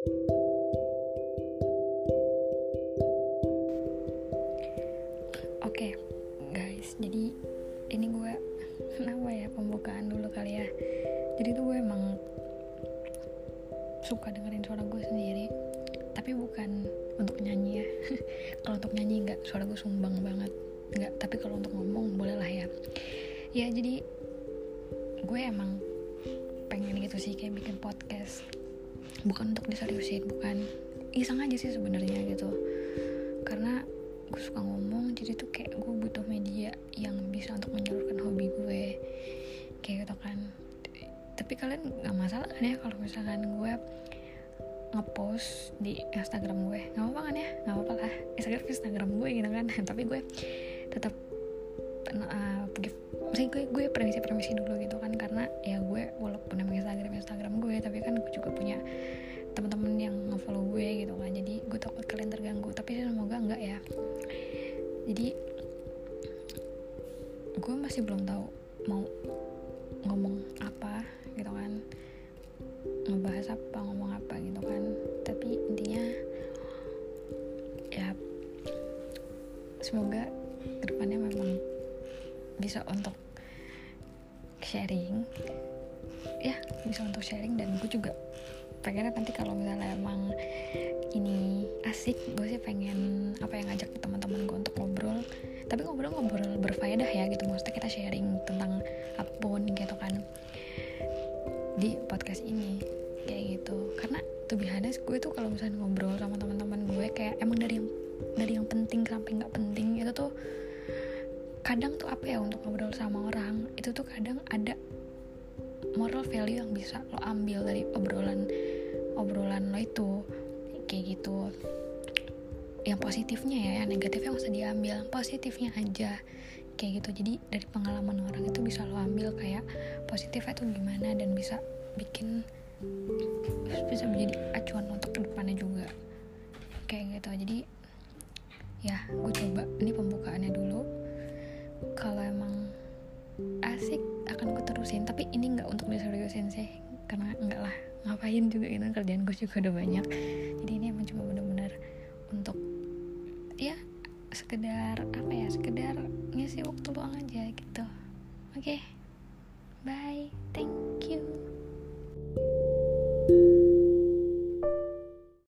Oke, guys, jadi ini gue kenapa ya pembukaan dulu kali ya. Jadi tuh gue emang suka dengerin suara gue sendiri, tapi bukan untuk nyanyi ya. kalau untuk nyanyi nggak, suara gue sumbang banget. Nggak, tapi kalau untuk ngomong boleh lah ya. Ya jadi gue emang pengen gitu sih kayak bikin podcast. Bukan untuk diseriusin, bukan. Iseng aja sih sebenarnya gitu. Karena gue suka ngomong jadi tuh kayak gue butuh media yang bisa untuk menyalurkan hobi gue. Kayak gitu kan. Tapi kalian nggak masalah kan ya kalau misalkan gue ngepost di Instagram gue. Nggak apa-apa kan ya? Nggak apa-apa lah. Instagram Instagram gue gitu kan. Tapi gue tetap uh, give gue gue permisi permisi dulu gitu kan. Karena ya gue walaupun emang gue masih belum tahu mau ngomong apa gitu kan. Ngebahas apa ngomong apa gitu kan. Tapi intinya ya semoga ke depannya memang bisa untuk sharing. Ya bisa untuk sharing dan gue juga pengennya nanti kalau misalnya emang ini asik gue sih pengen apa yang ngajak teman-teman gue untuk ngobrol. Tapi ngobrol-ngobrol berfaedah ya gitu maksudnya kita sharing tentang apa pun gitu kan di podcast ini kayak gitu. Karena tuh biasanya gue tuh kalau misalnya ngobrol sama teman-teman gue kayak emang dari yang dari yang penting sampai nggak penting itu tuh kadang tuh apa ya untuk ngobrol sama orang itu tuh kadang ada moral value yang bisa lo ambil dari obrolan obrolan lo itu kayak gitu. Yang positifnya ya yang negatifnya usah diambil positifnya aja. Kayak gitu. Jadi dari pengalaman orang itu bisa lo ambil kayak positifnya tuh gimana dan bisa bikin bisa menjadi acuan untuk ke depannya juga. Kayak gitu. Jadi ya gue coba. Ini pembukaannya dulu. Kalau emang asik akan gue terusin. Tapi ini nggak untuk diseriusin sih. Karena enggak lah. Ngapain juga ini? Kerjaan gue juga udah banyak sekedar apa ya sekedar ngisi waktu luang aja gitu oke okay. bye thank